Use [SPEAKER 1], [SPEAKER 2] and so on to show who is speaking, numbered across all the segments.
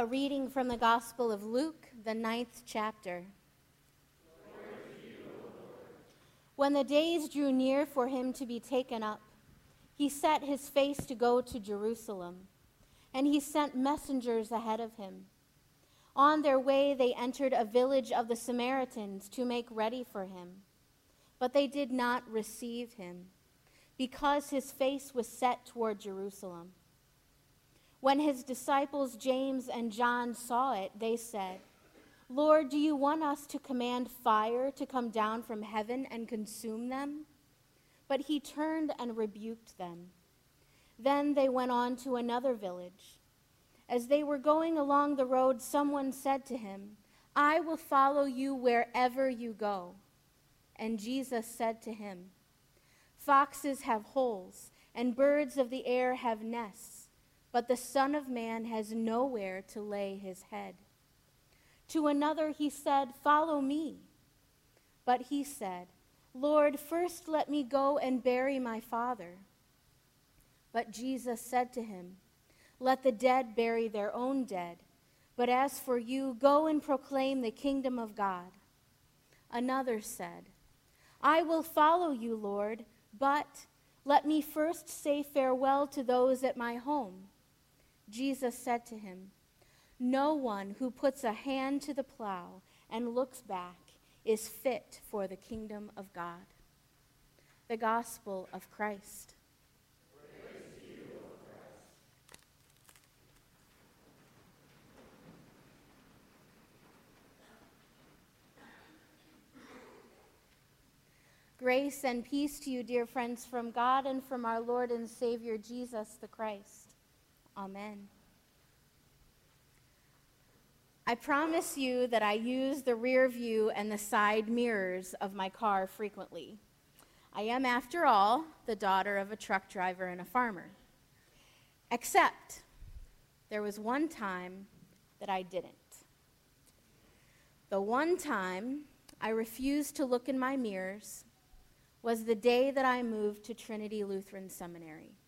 [SPEAKER 1] A reading from the Gospel of Luke, the ninth chapter. when the days drew near for him to be taken up, he set his face to go to Jerusalem, and he sent messengers ahead of him. On their way, they entered a village of the Samaritans to make ready for him. But they did not receive him, because his face was set toward Jerusalem. When his disciples James and John saw it, they said, Lord, do you want us to command fire to come down from heaven and consume them? But he turned and rebuked them. Then they went on to another village. As they were going along the road, someone said to him, I will follow you wherever you go. And Jesus said to him, Foxes have holes, and birds of the air have nests but the Son of Man has nowhere to lay his head. To another he said, Follow me. But he said, Lord, first let me go and bury my father. But Jesus said to him, Let the dead bury their own dead. But as for you, go and proclaim the kingdom of God. Another said, I will follow you, Lord, but let me first say farewell to those at my home. Jesus said to him, No one who puts a hand to the plow and looks back is fit for the kingdom of God. The gospel of Christ. Grace and peace to you, dear friends, from God and from our Lord and Savior Jesus the Christ. Amen. I promise you that I use the rear view and the side mirrors of my car frequently. I am, after all, the daughter of a truck driver and a farmer. Except there was one time that I didn't. The one time I refused to look in my mirrors was the day that I moved to Trinity Lutheran Seminary.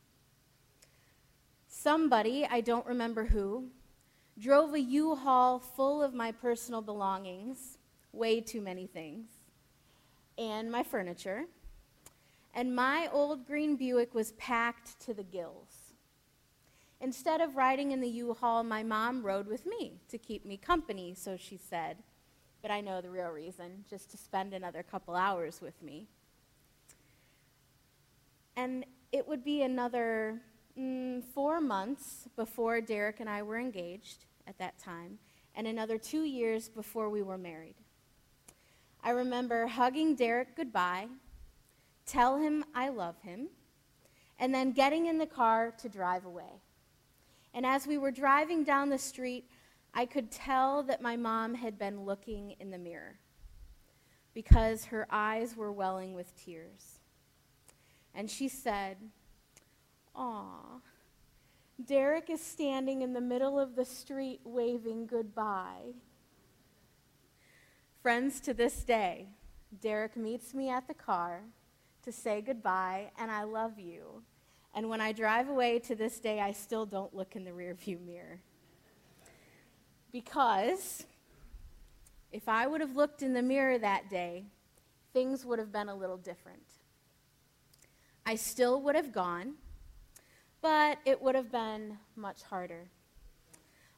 [SPEAKER 1] Somebody, I don't remember who, drove a U Haul full of my personal belongings, way too many things, and my furniture. And my old green Buick was packed to the gills. Instead of riding in the U Haul, my mom rode with me to keep me company, so she said. But I know the real reason, just to spend another couple hours with me. And it would be another mm, four months before Derek and I were engaged at that time, and another two years before we were married. I remember hugging Derek goodbye, tell him I love him, and then getting in the car to drive away. And as we were driving down the street, I could tell that my mom had been looking in the mirror because her eyes were welling with tears. And she said, Aw. Derek is standing in the middle of the street waving goodbye. Friends, to this day, Derek meets me at the car to say goodbye and I love you. And when I drive away to this day, I still don't look in the rearview mirror. Because if I would have looked in the mirror that day, things would have been a little different. I still would have gone but it would have been much harder.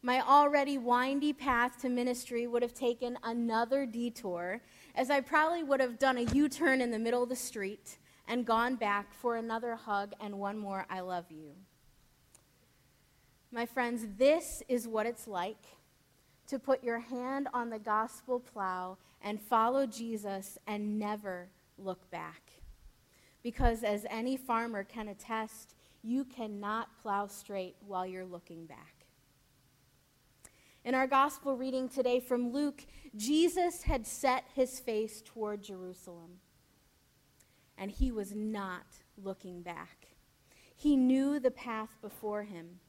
[SPEAKER 1] My already windy path to ministry would have taken another detour, as I probably would have done a U turn in the middle of the street and gone back for another hug and one more I love you. My friends, this is what it's like to put your hand on the gospel plow and follow Jesus and never look back. Because as any farmer can attest, you cannot plow straight while you're looking back. In our gospel reading today from Luke, Jesus had set his face toward Jerusalem, and he was not looking back. He knew the path before him.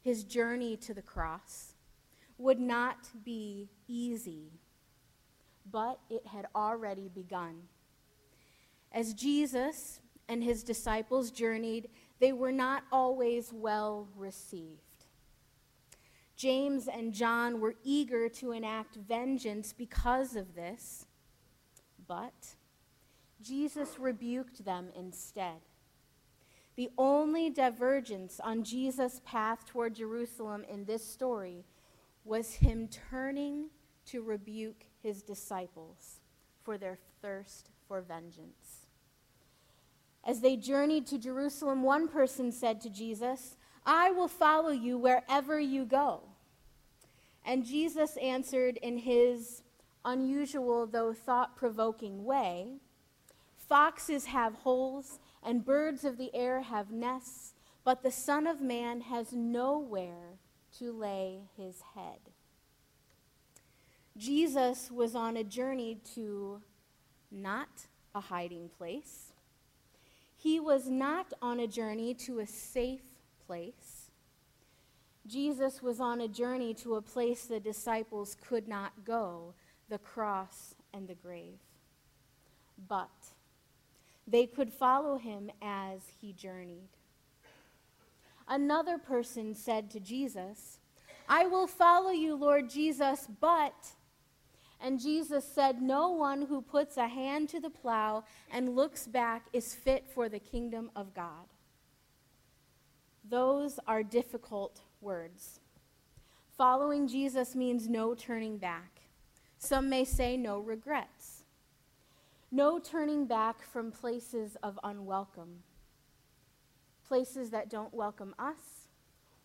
[SPEAKER 1] His journey to the cross would not be easy, but it had already begun. As Jesus and his disciples journeyed they were not always well received. James and John were eager to enact vengeance because of this, but Jesus rebuked them instead. The only divergence on Jesus' path toward Jerusalem in this story was him turning to rebuke his disciples for their thirst for vengeance. As they journeyed to Jerusalem, one person said to Jesus, I will follow you wherever you go. And Jesus answered in his unusual, though thought provoking way Foxes have holes, and birds of the air have nests, but the Son of Man has nowhere to lay his head. Jesus was on a journey to not a hiding place. He was not on a journey to a safe place. Jesus was on a journey to a place the disciples could not go the cross and the grave. But they could follow him as he journeyed. Another person said to Jesus, I will follow you, Lord Jesus, but. And Jesus said, No one who puts a hand to the plow and looks back is fit for the kingdom of God. Those are difficult words. Following Jesus means no turning back. Some may say no regrets. No turning back from places of unwelcome, places that don't welcome us,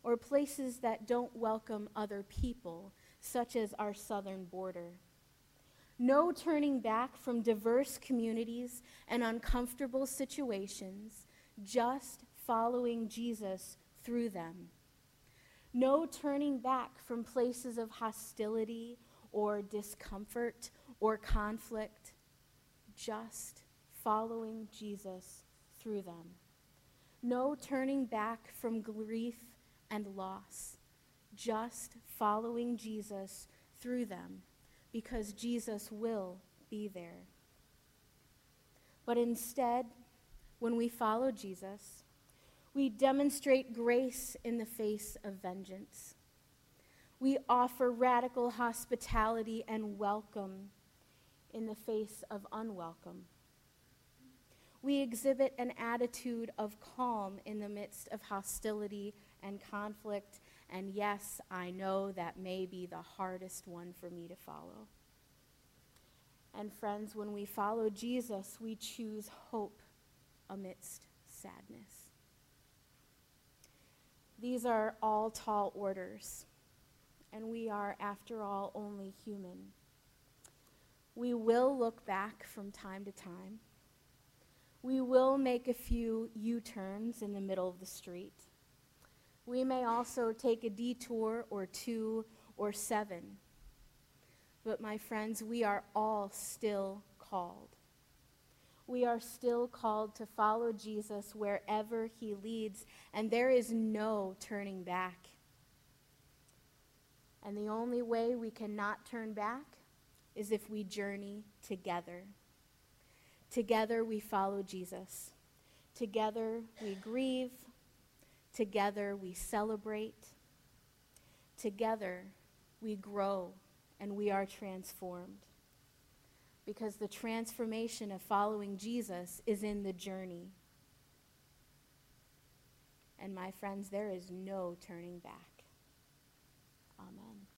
[SPEAKER 1] or places that don't welcome other people, such as our southern border. No turning back from diverse communities and uncomfortable situations, just following Jesus through them. No turning back from places of hostility or discomfort or conflict, just following Jesus through them. No turning back from grief and loss, just following Jesus through them because Jesus will be there. But instead, when we follow Jesus, we demonstrate grace in the face of vengeance. We offer radical hospitality and welcome in the face of unwelcome. We exhibit an attitude of calm in the midst of hostility and conflict. And yes, I know that may be the hardest one for me to follow. And friends, when we follow Jesus, we choose hope amidst sadness. These are all tall orders, and we are, after all, only human. We will look back from time to time. We will make a few U turns in the middle of the street. We may also take a detour or two or seven. But, my friends, we are all still called. We are still called to follow Jesus wherever he leads, and there is no turning back. And the only way we cannot turn back is if we journey together. Together we follow Jesus. Together we grieve. Together we celebrate. Together we grow and we are transformed. Because the transformation of following Jesus is in the journey. And my friends, there is no turning back.